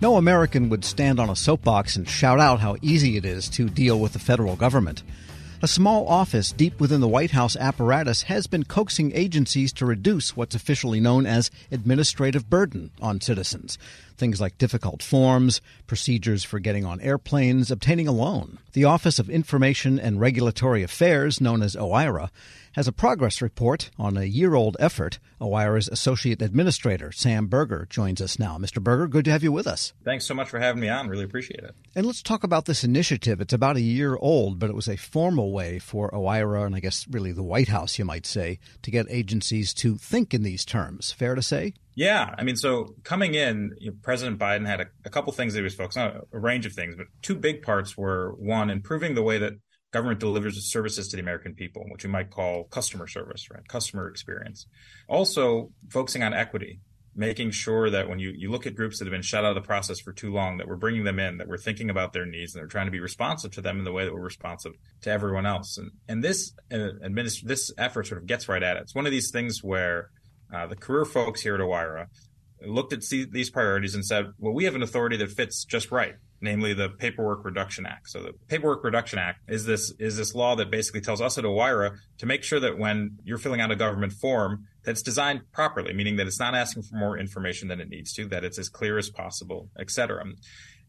No American would stand on a soapbox and shout out how easy it is to deal with the federal government. A small office deep within the White House apparatus has been coaxing agencies to reduce what's officially known as administrative burden on citizens. Things like difficult forms, procedures for getting on airplanes, obtaining a loan. The Office of Information and Regulatory Affairs, known as OIRA, has a progress report on a year old effort. OIRA's Associate Administrator, Sam Berger, joins us now. Mr. Berger, good to have you with us. Thanks so much for having me on. Really appreciate it. And let's talk about this initiative. It's about a year old, but it was a formal way for OIRA, and I guess really the White House, you might say, to get agencies to think in these terms. Fair to say? Yeah, I mean, so coming in, you know, President Biden had a, a couple things that he was focused on, a range of things, but two big parts were one, improving the way that government delivers services to the American people, which we might call customer service, right? Customer experience. Also, focusing on equity, making sure that when you, you look at groups that have been shut out of the process for too long, that we're bringing them in, that we're thinking about their needs, and they're trying to be responsive to them in the way that we're responsive to everyone else. And, and this uh, administ- this effort sort of gets right at it. It's one of these things where uh, the career folks here at OIRA looked at these priorities and said, well, we have an authority that fits just right namely the Paperwork Reduction Act. So the Paperwork Reduction Act is this is this law that basically tells us at OIRA to make sure that when you're filling out a government form, that it's designed properly, meaning that it's not asking for more information than it needs to, that it's as clear as possible, et cetera.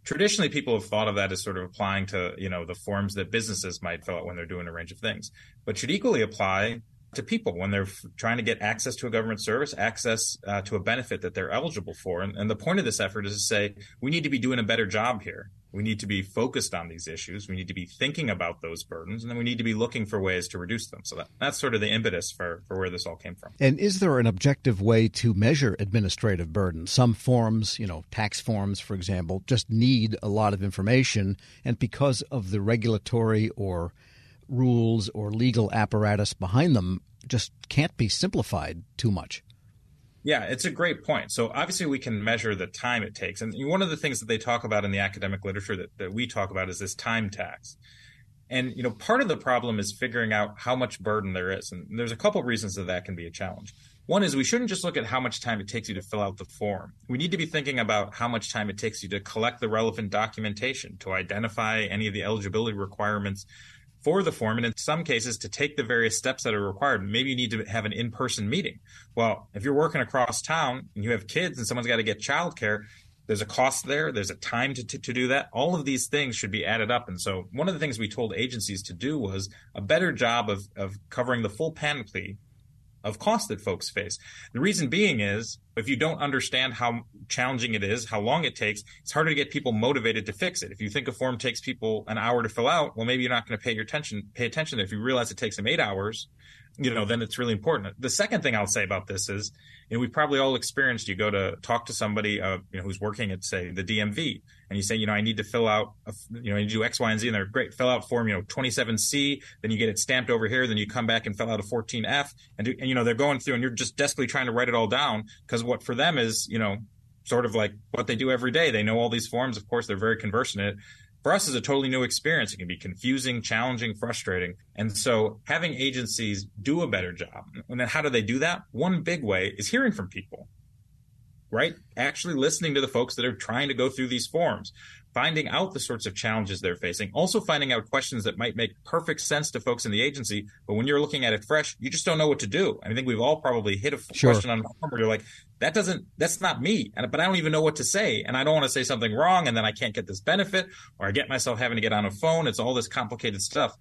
Traditionally, people have thought of that as sort of applying to, you know, the forms that businesses might fill out when they're doing a range of things, but should equally apply to people when they're trying to get access to a government service, access uh, to a benefit that they're eligible for. And, and, the point of this effort is to say we need to be doing a better job here. We need to be focused on these issues. We need to be thinking about those burdens, and then we need to be looking for ways to reduce them. So that, that's sort of the impetus for, for where this all came from. And is there an objective way to measure administrative burden? Some forms, you know, tax forms, for example, just need a lot of information, and because of the regulatory or rules or legal apparatus behind them just can't be simplified too much. Yeah, it's a great point. So obviously we can measure the time it takes. And one of the things that they talk about in the academic literature that, that we talk about is this time tax. And you know, part of the problem is figuring out how much burden there is. And there's a couple reasons that that can be a challenge. One is we shouldn't just look at how much time it takes you to fill out the form. We need to be thinking about how much time it takes you to collect the relevant documentation, to identify any of the eligibility requirements for the form and in some cases to take the various steps that are required. Maybe you need to have an in-person meeting. Well if you're working across town and you have kids and someone's got to get childcare there's a cost there there's a time to, to, to, do that. All of these things should be added up. And so one of the things we told agencies to do was a better job of, of covering the full panoply of cost that folks face. The reason being is if you don't understand how challenging it is, how long it takes, it's harder to get people motivated to fix it. If you think a form takes people an hour to fill out, well, maybe you're not going to pay your attention, pay attention. If you realize it takes them eight hours, you know, then it's really important. The second thing I'll say about this is, you know, we've probably all experienced you go to talk to somebody, uh, you know, who's working at, say, the DMV, and you say, you know, I need to fill out, a, you know, I need to do X, Y, and Z, and they're great. Fill out form, you know, 27C, then you get it stamped over here, then you come back and fill out a 14F, and, do, and you know, they're going through, and you're just desperately trying to write it all down because what for them is, you know, sort of like what they do every day. They know all these forms. Of course, they're very conversant in it for us is a totally new experience. It can be confusing, challenging, frustrating. And so having agencies do a better job. And then how do they do that? One big way is hearing from people, right? Actually listening to the folks that are trying to go through these forms finding out the sorts of challenges they're facing, also finding out questions that might make perfect sense to folks in the agency. But when you're looking at it fresh, you just don't know what to do. I think we've all probably hit a sure. question on a form where you're like, that doesn't, that's not me. And, but I don't even know what to say. And I don't want to say something wrong. And then I can't get this benefit or I get myself having to get on a phone. It's all this complicated stuff.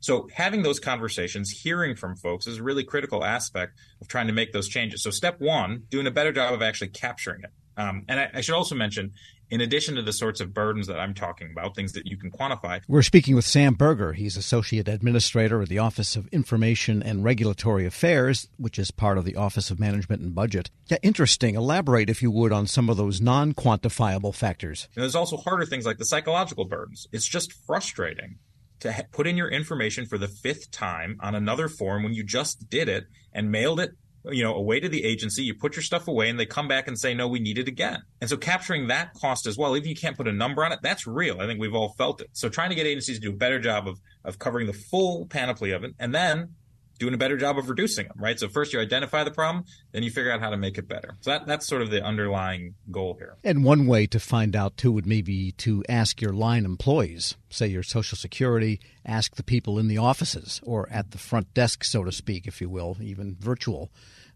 So having those conversations, hearing from folks is a really critical aspect of trying to make those changes. So step one, doing a better job of actually capturing it. Um, and I, I, should also mention, in addition to the sorts of burdens that I'm talking about, things that you can quantify. We're speaking with Sam Berger. He's Associate Administrator at the Office of Information and Regulatory Affairs, which is part of the Office of Management and Budget. Yeah, interesting. Elaborate, if you would, on some of those non quantifiable factors. And there's also harder things like the psychological burdens. It's just frustrating to put in your information for the fifth time on another form when you just did it and mailed it you know, away to the agency, you put your stuff away and they come back and say, no, we need it again. And so capturing that cost as well, even you can't put a number on it, that's real. I think we've all felt it. So trying to get agencies to do a better job of, of covering the full panoply of it. And then doing a better job of reducing them, right? So first you identify the problem, then you figure out how to make it better. So that, that's sort of the underlying goal here. And one way to find out too would maybe to ask your line employees, say your Social Security, ask the people in the offices or at the front desk, so to speak, if you will, even virtual.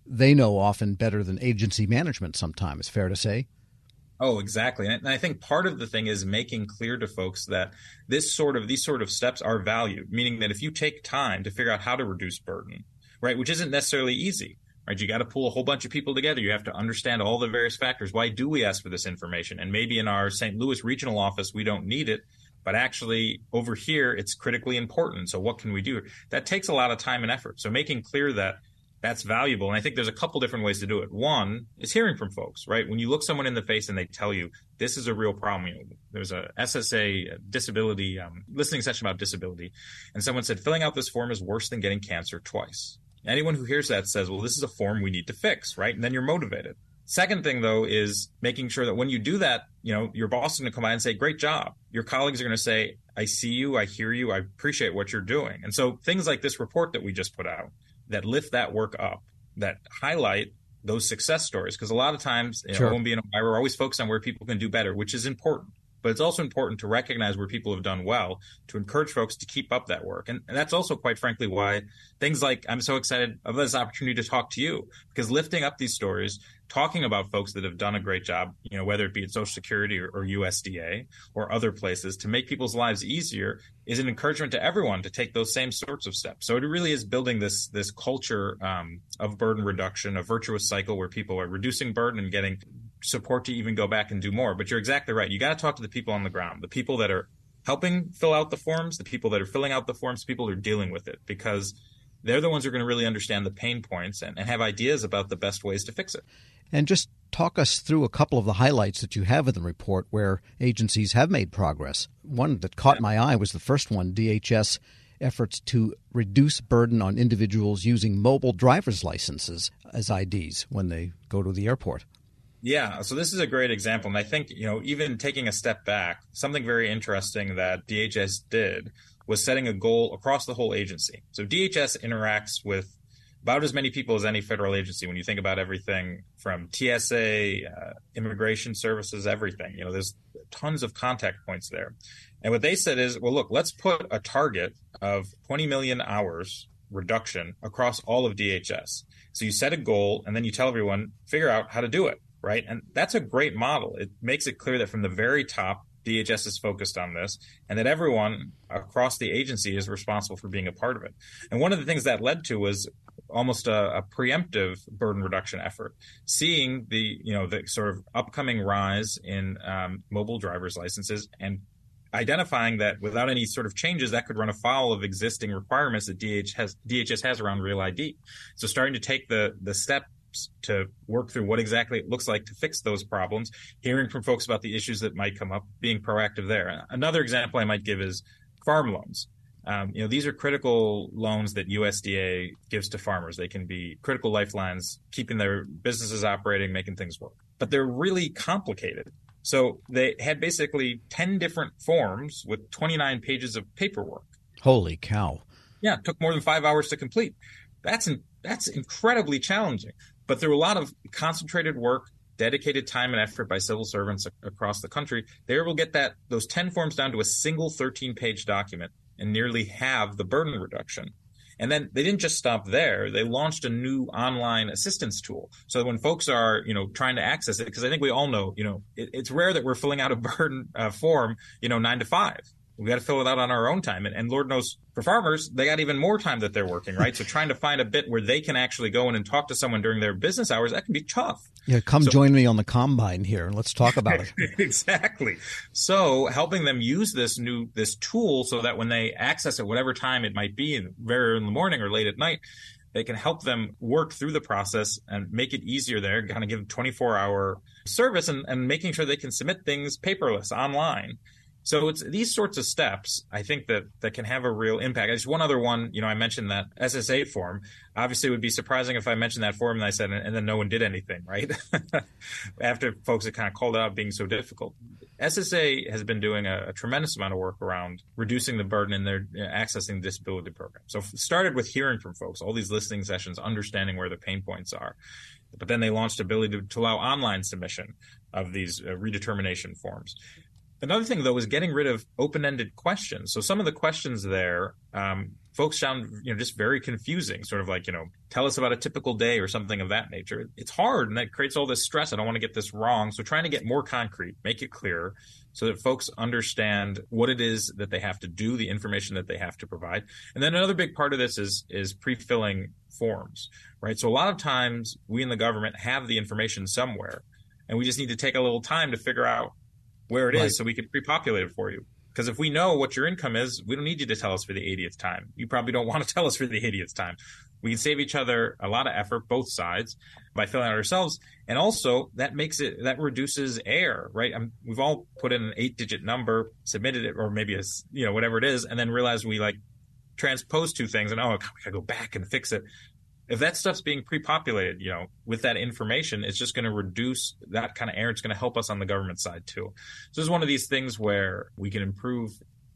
They know often better than agency management sometimes, fair to say. Oh, exactly. And I think part of the thing is making clear to folks that this sort of these sort of steps are valued, meaning that if you take time to figure out how to reduce burden, right, which isn't necessarily easy, right? You got to pull a whole bunch of people together. You have to understand all the various factors. Why do we ask for this information? And maybe in our St. Louis regional office, we don't need it, but actually over here, it's critically important. So what can we do? That takes a lot of time and effort. So making clear that that's valuable. And I think there's a couple different ways to do it. One is hearing from folks, right? When you look someone in the face and they tell you this is a real problem, you know, there's a SSA disability um, listening session about disability, and someone said filling out this form is worse than getting cancer twice. Anyone who hears that says, well, this is a form we need to fix, right? And then you're motivated. Second thing though is making sure that when you do that, you know, your boss is going to come by and say, "Great job." Your colleagues are going to say, "I see you, I hear you, I appreciate what you're doing." And so things like this report that we just put out that lift that work up, that highlight those success stories. Because a lot of times, you sure. know, OMB and OI, we're always focused on where people can do better, which is important. But it's also important to recognize where people have done well to encourage folks to keep up that work. And, and that's also, quite frankly, why things like I'm so excited of this opportunity to talk to you because lifting up these stories talking about folks that have done a great job, you know, whether it be at Social Security or, or, USDA or other places to make people's lives easier is an encouragement to everyone to take those same sorts of steps. So it really is building this this culture um, of burden reduction, a virtuous cycle where people are reducing burden and getting support to even go back and do more. But you're exactly right. You got to talk to the people on the ground, the people that are helping fill out the forms, the people that are filling out the forms, people who are dealing with it, because they're the ones who are going to really understand the pain points and, and have ideas about the best ways to fix it. And just talk us through a couple of the highlights that you have in the report where agencies have made progress. One that caught my eye was the first one DHS efforts to reduce burden on individuals using mobile driver's licenses as IDs when they go to the airport. Yeah, so this is a great example. And I think, you know, even taking a step back, something very interesting that DHS did was setting a goal across the whole agency. So DHS interacts with about as many people as any federal agency when you think about everything from TSA, uh, immigration services, everything. You know, there's tons of contact points there. And what they said is, well, look, let's put a target of 20 million hours reduction across all of DHS. So you set a goal and then you tell everyone, figure out how to do it, right? And that's a great model. It makes it clear that from the very top, DHS is focused on this and that everyone across the agency is responsible for being a part of it. And one of the things that led to was almost a, a, preemptive burden reduction effort, seeing the you know the sort of upcoming rise in um, mobile driver's licenses and identifying that without any sort of changes that could run afoul of existing requirements that DH has, DHS has around Real ID. So starting to take the the step to work through what exactly it looks like to fix those problems, hearing from folks about the issues that might come up, being proactive there. Another example I might give is farm loans. Um, you know, these are critical loans that USDA gives to farmers. They can be critical lifelines, keeping their businesses operating, making things work. But they're really complicated. So they had basically 10 different forms with 29 pages of paperwork. Holy cow. Yeah, it took more than five hours to complete. That's, in, that's incredibly challenging. But through a lot of concentrated work, dedicated time and effort by civil servants across the country, they to get that those 10 forms down to a single 13 page document and nearly have the burden reduction. And then they didn't just stop there. They launched a new online assistance tool. So when folks are, you know, trying to access it, because I think we all know, you know, it, it's rare that we're filling out a burden uh, form, you know, nine to five we got to fill it out on our own time. And, and, Lord knows for farmers, they got even more time that they're working, right? so trying to find a bit where they can actually go in and talk to someone during their business hours, that can be tough. Yeah, come so, join me on the combine here. And let's talk about it. exactly. So helping them use this new, this tool so that when they access it, whatever time it might be, very early in the morning or late at night, they can help them work through the process and make it easier there, kind of give them 24 hour service and, and making sure they can submit things paperless online so it's these sorts of steps I think that that can have a real impact. Just one other one, you know, I mentioned that SSA form. Obviously, it would be surprising if I mentioned that form and I said, and then no one did anything, right? After folks had kind of called out being so difficult. SSA has been doing a, a, tremendous amount of work around reducing the burden in their you know, accessing the disability program. So started with hearing from folks, all these listening sessions, understanding where the pain points are. But then they launched ability to, to allow online submission of these uh, redetermination forms. Another thing, though, was getting rid of open-ended questions. So some of the questions there, um, folks found, you know, just very confusing. Sort of like, you know, tell us about a typical day or something of that nature. It's hard, and that creates all this stress. I don't want to get this wrong. So trying to get more concrete, make it clear, so that folks understand what it is that they have to do, the information that they have to provide. And then another big part of this is is pre-filling forms, right? So a lot of times we in the government have the information somewhere, and we just need to take a little time to figure out where it right. is, so we can pre-populate it for you. Because if we know what your income is, we don't need you to tell us for the 80th time. You probably don't want to tell us for the 80th time. We can save each other a lot of effort, both sides, by filling out ourselves. And also, that makes it, that reduces error, right? I'm, we've all put in an eight digit number, submitted it, or maybe a, you know, whatever it is, and then realized we like transpose two things and, oh, we gotta go back and fix it if that stuff's being pre-populated, you know, with that information, it's just going to reduce that kind of error. It's going to help us on the government side too. So it's one of these things where we can improve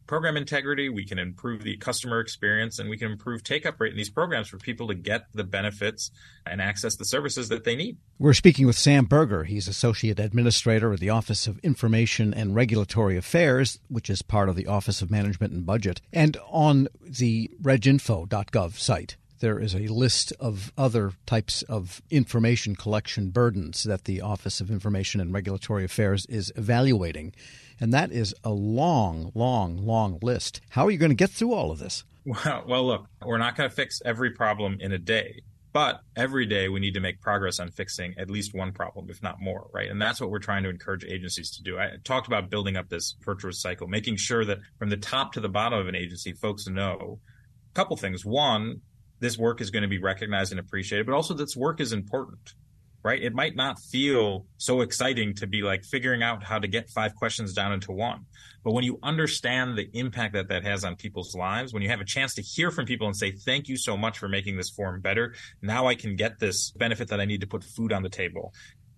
program integrity, we can improve the customer experience, and we can improve take up rate in these programs for people to get the benefits and access the services that they need. We're speaking with Sam Berger. He's Associate Administrator of the Office of Information and Regulatory Affairs, which is part of the Office of Management and Budget, and on the reginfo.gov site there is a list of other types of information collection burdens that the Office of Information and Regulatory Affairs is evaluating. And that is a long, long, long list. How are you going to get through all of this? Well, well look, we're not going to fix every problem in a day. But every day we need to make progress on fixing at least one problem, if not more, right? And that's what we're trying to encourage agencies to do. I talked about building up this virtuous cycle, making sure that from the top to the bottom of an agency, folks know a couple things. One, this work is going to be recognized and appreciated, but also this work is important, right? It might not feel so exciting to be like figuring out how to get five questions down into one. But when you understand the impact that that has on people's lives, when you have a chance to hear from people and say, thank you so much for making this form better. Now I can get this benefit that I need to put food on the table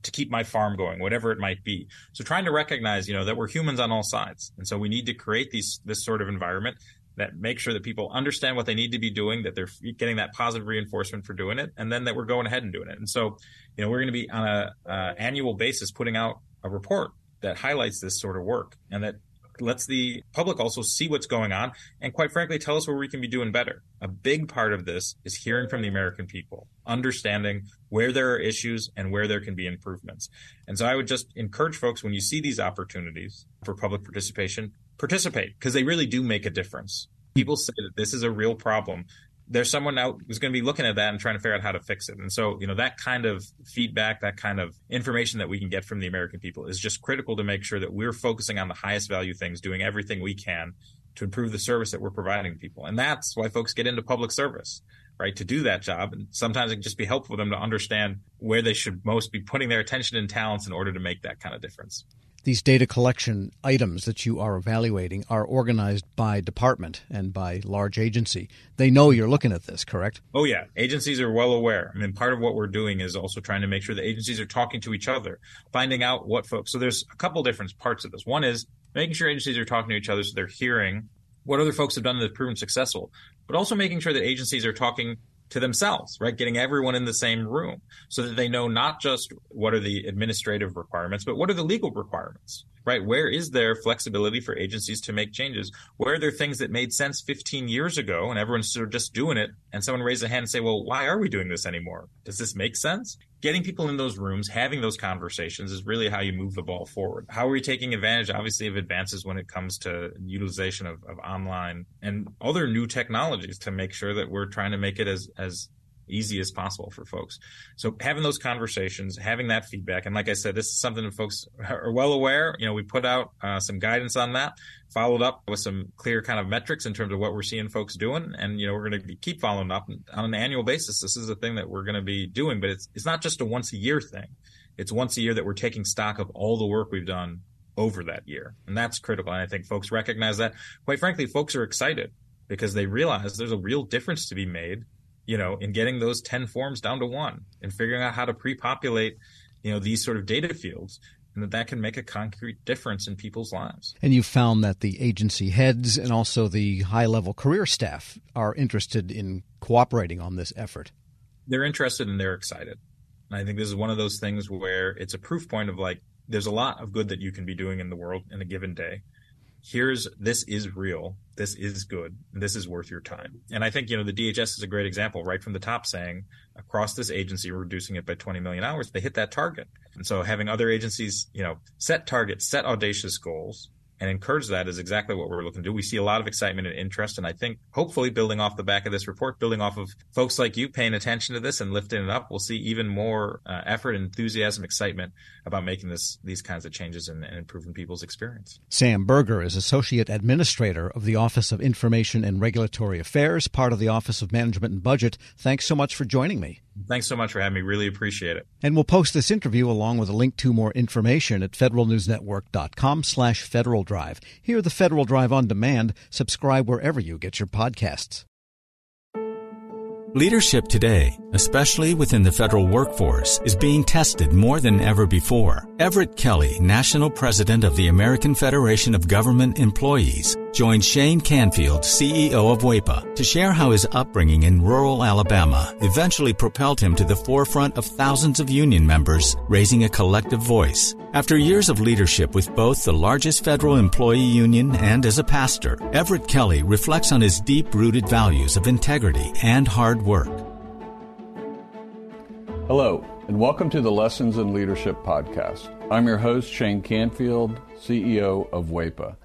to keep my farm going, whatever it might be. So trying to recognize, you know, that we're humans on all sides. And so we need to create these, this sort of environment that make sure that people understand what they need to be doing, that they're getting that positive reinforcement for doing it, and then that we're going ahead and doing it. And so, you know, we're going to be on a uh, annual basis putting out a report that highlights this sort of work and that lets the public also see what's going on and quite frankly tell us where we can be doing better. A big part of this is hearing from the American people, understanding where there are issues and where there can be improvements. And so I would just encourage folks when you see these opportunities for public participation, participate because they really do make a difference. People say that this is a real problem. There's someone out who's going to be looking at that and trying to figure out how to fix it. And so, you know, that kind of feedback, that kind of information that we can get from the American people is just critical to make sure that we're focusing on the highest value things, doing everything we can to improve the service that we're providing people. And that's why folks get into public service, right? To do that job. And sometimes it can just be helpful for them to understand where they should most be putting their attention and talents in order to make that kind of difference these data collection items that you are evaluating are organized by department and by large agency. They know you're looking at this, correct? Oh, yeah. Agencies are well aware. I mean, part of what we're doing is also trying to make sure the agencies are talking to each other, finding out what folks. So there's a couple different parts of this. One is making sure agencies are talking to each other so they're hearing what other folks have done that's proven successful, but also making sure that agencies are talking to themselves, right? Getting everyone in the same room so that they know not just what are the administrative requirements, but what are the legal requirements, right? Where is there flexibility for agencies to make changes? Where are there things that made sense 15 years ago and everyone's sort of just doing it and someone raise a hand and say, well, why are we doing this anymore? Does this make sense? Getting people in those rooms, having those conversations is really how you move the ball forward. How are we taking advantage, obviously, of advances when it comes to utilization of, of online and other new technologies to make sure that we're trying to make it as, as easy as possible for folks. So having those conversations, having that feedback, and like I said, this is something that folks are well aware. You know, we put out uh, some guidance on that, followed up with some clear kind of metrics in terms of what we're seeing folks doing, and you know, we're going to keep following up on an annual basis. This is a thing that we're going to be doing, but it's it's not just a once a year thing. It's once a year that we're taking stock of all the work we've done over that year, and that's critical. And I think folks recognize that. Quite frankly, folks are excited because they realize there's a real difference to be made you know, in getting those 10 forms down to one and figuring out how to pre-populate, you know, these sort of data fields and that that can make a concrete difference in people's lives. And you've found that the agency heads and also the high level career staff are interested in cooperating on this effort. They're interested and they're excited. And I think this is one of those things where it's a proof point of like, there's a lot of good that you can be doing in the world in a given day here's this is real this is good this is worth your time. And i think you know the dhs is a great example right from the top saying across this agency we're reducing it by 20 million hours. They hit that target. And so having other agencies you know set targets set audacious goals and encourage that is exactly what we're looking to do. We see a lot of excitement and interest, and I think hopefully building off the back of this report, building off of folks like you paying attention to this and lifting it up, we'll see even more uh, effort, enthusiasm, excitement about making this these kinds of changes and, and improving people's experience. Sam Berger is associate administrator of the Office of Information and Regulatory Affairs, part of the Office of Management and Budget. Thanks so much for joining me. Thanks so much for having me. Really appreciate it. And we'll post this interview along with a link to more information at federalnewsnetwork.com slash Federal Drive. Hear the Federal Drive on demand. Subscribe wherever you get your podcasts. Leadership today, especially within the federal workforce, is being tested more than ever before. Everett Kelly, National President of the American Federation of Government Employees, joined Shane Canfield, CEO of WEPA, to share how his upbringing in rural Alabama eventually propelled him to the forefront of thousands of union members, raising a collective voice. After years of leadership with both the largest federal employee union and as a pastor, Everett Kelly reflects on his deep rooted values of integrity and hard work. Hello, and welcome to the Lessons in Leadership podcast. I'm your host, Shane Canfield, CEO of WEPA.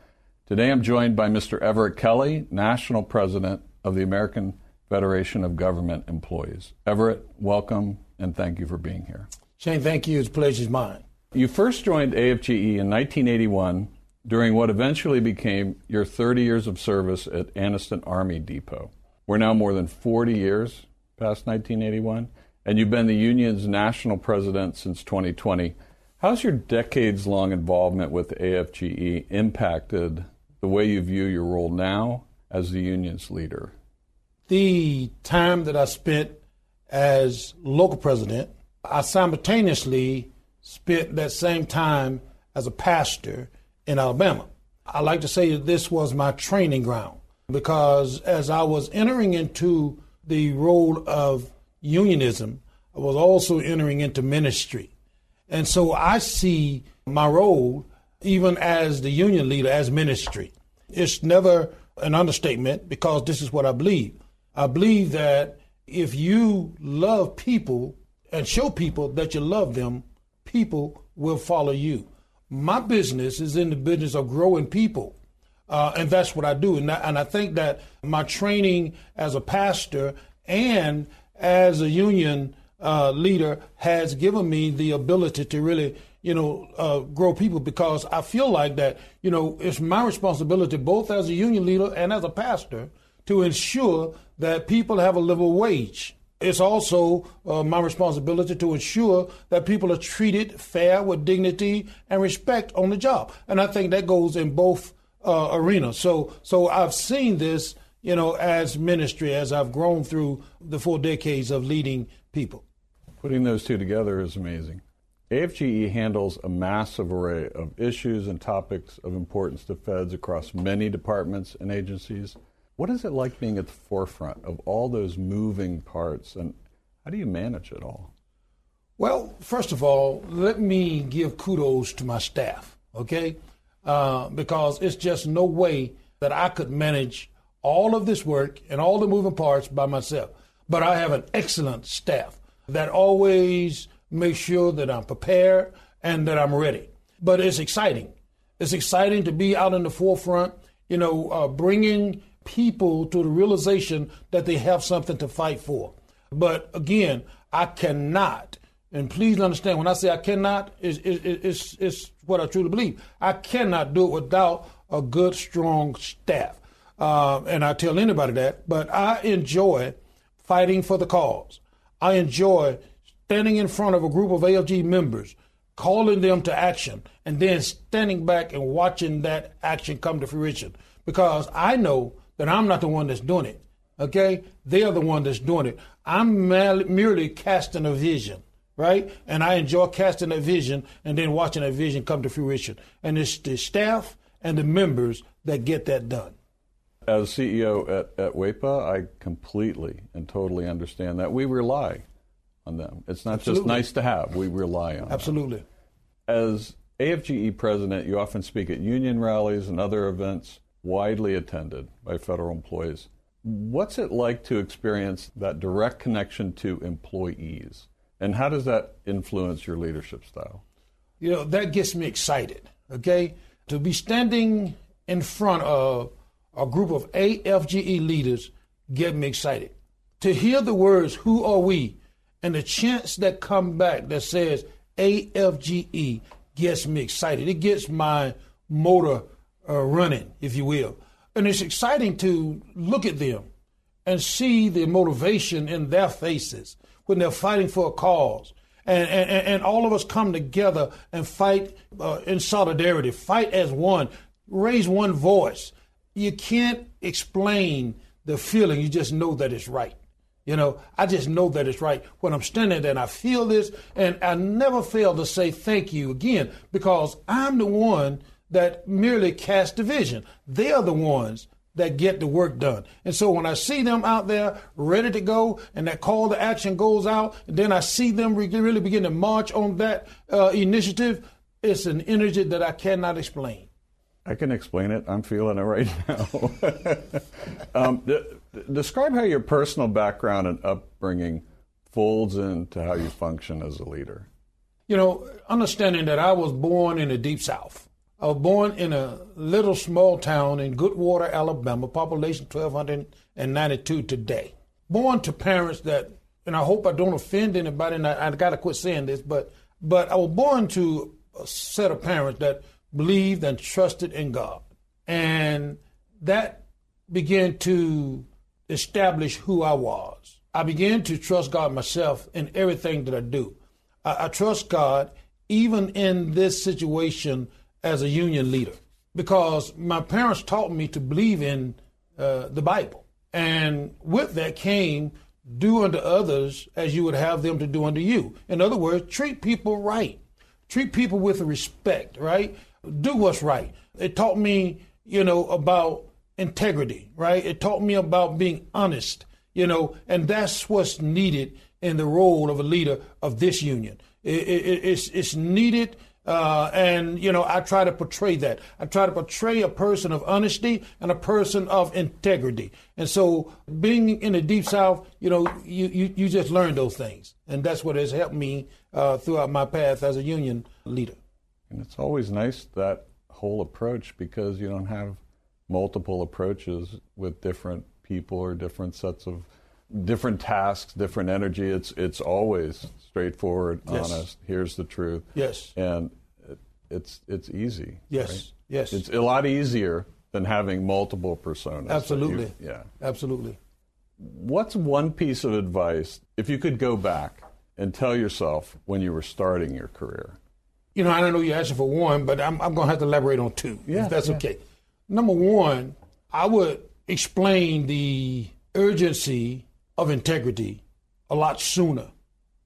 Today I'm joined by Mr. Everett Kelly, National President of the American Federation of Government Employees. Everett, welcome and thank you for being here. Shane, thank you. It's a pleasure's mine. You first joined AFGE in 1981 during what eventually became your 30 years of service at Anniston Army Depot. We're now more than 40 years past 1981, and you've been the union's national president since 2020. How's your decades long involvement with AFGE impacted the way you view your role now as the union's leader? The time that I spent as local president, I simultaneously spent that same time as a pastor in Alabama. I like to say that this was my training ground because as I was entering into the role of unionism, I was also entering into ministry. And so I see my role even as the union leader, as ministry. It's never an understatement because this is what I believe. I believe that if you love people and show people that you love them, people will follow you. My business is in the business of growing people. Uh, and that's what I do. And I, and I think that my training as a pastor and as a union uh, leader has given me the ability to really you know, uh, grow people because I feel like that, you know, it's my responsibility both as a union leader and as a pastor to ensure that people have a livable wage. It's also uh, my responsibility to ensure that people are treated fair with dignity and respect on the job. And I think that goes in both uh, arenas. So, so I've seen this, you know, as ministry as I've grown through the four decades of leading people. Putting those two together is amazing. AFGE handles a massive array of issues and topics of importance to feds across many departments and agencies. What is it like being at the forefront of all those moving parts, and how do you manage it all? Well, first of all, let me give kudos to my staff, okay? Uh, because it's just no way that I could manage all of this work and all the moving parts by myself. But I have an excellent staff that always make sure that I'm prepared and that I'm ready. But it's exciting. It's exciting to be out in the forefront, you know, uh, bringing people to the realization that they have something to fight for. But again, I cannot, and please understand when I say I cannot, it's, it's, it's what I truly believe. I cannot do it without a good, strong staff. Uh, and I tell anybody that, but I enjoy fighting for the cause. I enjoy standing in front of a group of AFGE members, calling them to action, and then standing back and watching that action come to fruition. Because I know that I'm not the one that's doing it. Okay? They're the one that's doing it. I'm merely casting a vision, right? And I enjoy casting a vision and then watching that vision come to fruition. And it's the staff and the members that get that done. As CEO at, at WEPA, I completely and totally understand that. We rely on them. It's not Absolutely. just nice to have, we rely on Absolutely. Them. As AFGE president, you often speak at union rallies and other events widely attended by federal employees. What's it like to experience that direct connection to employees? And how does that influence your leadership style? You know, that gets me excited, okay? To be standing in front of a group of AFGE leaders get me excited. To hear the words, who are we? And the chants that come back that says AFGE gets me excited. It gets my motor uh, running, if you will. And it's exciting to look at them and see the motivation in their faces when they're fighting for a cause. And, and, and all of us come together and fight uh, in solidarity, fight as one, raise one voice. You can't explain the feeling, you just know that it's right. You know, I just know that it's right when I'm standing there and I feel this, and I never fail to say thank you again because I'm the one that merely cast the vision. They are the ones that get the work done. And so when I see them out there ready to go and that call to action goes out, and then I see them really begin to march on that uh, initiative, it's an energy that I cannot explain. I can explain it. I'm feeling it right now. um, describe how your personal background and upbringing folds into how you function as a leader. You know, understanding that I was born in the deep south. I was born in a little small town in Goodwater, Alabama, population 1,292 today. Born to parents that, and I hope I don't offend anybody, and I, I got to quit saying this, but but I was born to a set of parents that believed and trusted in God, and that began to establish who I was. I began to trust God myself in everything that I do. I, I trust God even in this situation as a union leader because my parents taught me to believe in uh, the Bible. And with that came do unto others as you would have them to do unto you. In other words, treat people right. Treat people with respect, right? Do what's right. It taught me, you know, about integrity, right? It taught me about being honest, you know, and that's what's needed in the role of a leader of this union. It, it, it's, it's needed uh, and, you know, I try to portray that. I try to portray a person of honesty and a person of integrity. And so being in the Deep South, you know, you, you, you just learn those things. And that's what has helped me uh, throughout my path as a union leader. And it's always nice that whole approach because you don't have multiple approaches with different people or different sets of different tasks, different energy. It's it's always straightforward, yes. honest. Here's the truth. Yes. And it's it's easy. Yes, right? yes. It's a lot easier than having multiple personas. Absolutely. You, yeah. Absolutely. What's one piece of advice if you could go back and tell yourself when you were starting your career? You know, I don't know you're asking for one, but I'm, I'm going to have to elaborate on two, yeah, if that's yeah. okay. Number one, I would explain the urgency of integrity a lot sooner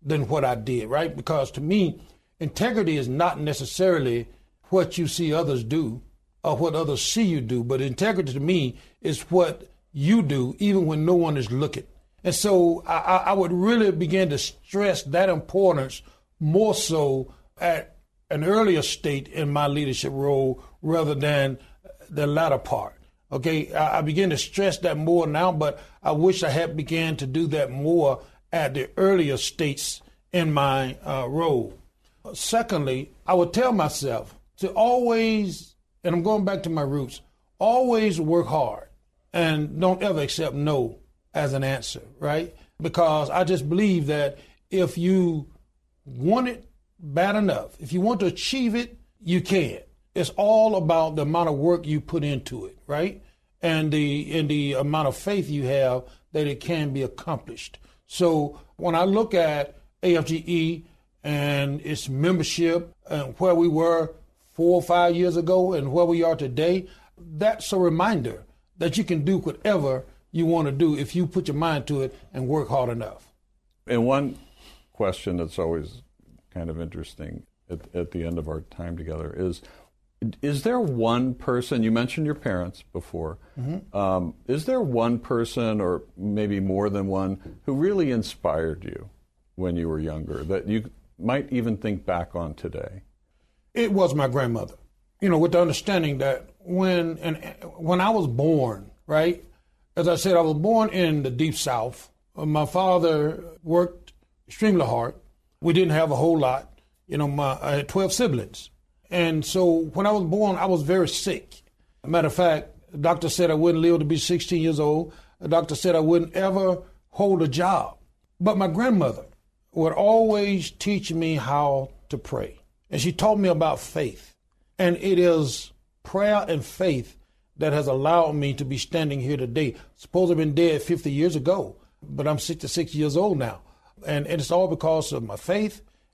than what I did, right? Because to me, integrity is not necessarily what you see others do or what others see you do, but integrity to me is what you do even when no one is looking. And so I, I would really begin to stress that importance more so at an earlier state in my leadership role rather than the latter part. Okay, I, I begin to stress that more now, but I wish I had began to do that more at the earlier states in my uh, role. Secondly, I would tell myself to always, and I'm going back to my roots, always work hard and don't ever accept no as an answer, right? Because I just believe that if you want it bad enough, if you want to achieve it, you can. It's all about the amount of work you put into it, right? And the and the amount of faith you have that it can be accomplished. So when I look at AFGE and its membership and where we were four or five years ago and where we are today, that's a reminder that you can do whatever you want to do if you put your mind to it and work hard enough. And one question that's always kind of interesting at, at the end of our time together is is there one person you mentioned your parents before mm-hmm. um, is there one person or maybe more than one who really inspired you when you were younger that you might even think back on today? It was my grandmother. You know with the understanding that when and when i was born right as i said i was born in the deep south. My father worked extremely hard. We didn't have a whole lot. You know my i had 12 siblings and so when I was born, I was very sick. Matter of fact, the doctor said I wouldn't live to be 16 years old. The doctor said I wouldn't ever hold a job. But my grandmother would always teach me how to pray. And she taught me about faith. And it is prayer and faith that has allowed me to be standing here today. Suppose I've been dead 50 years ago, but I'm 66 years old now. And, and it's all because of my faith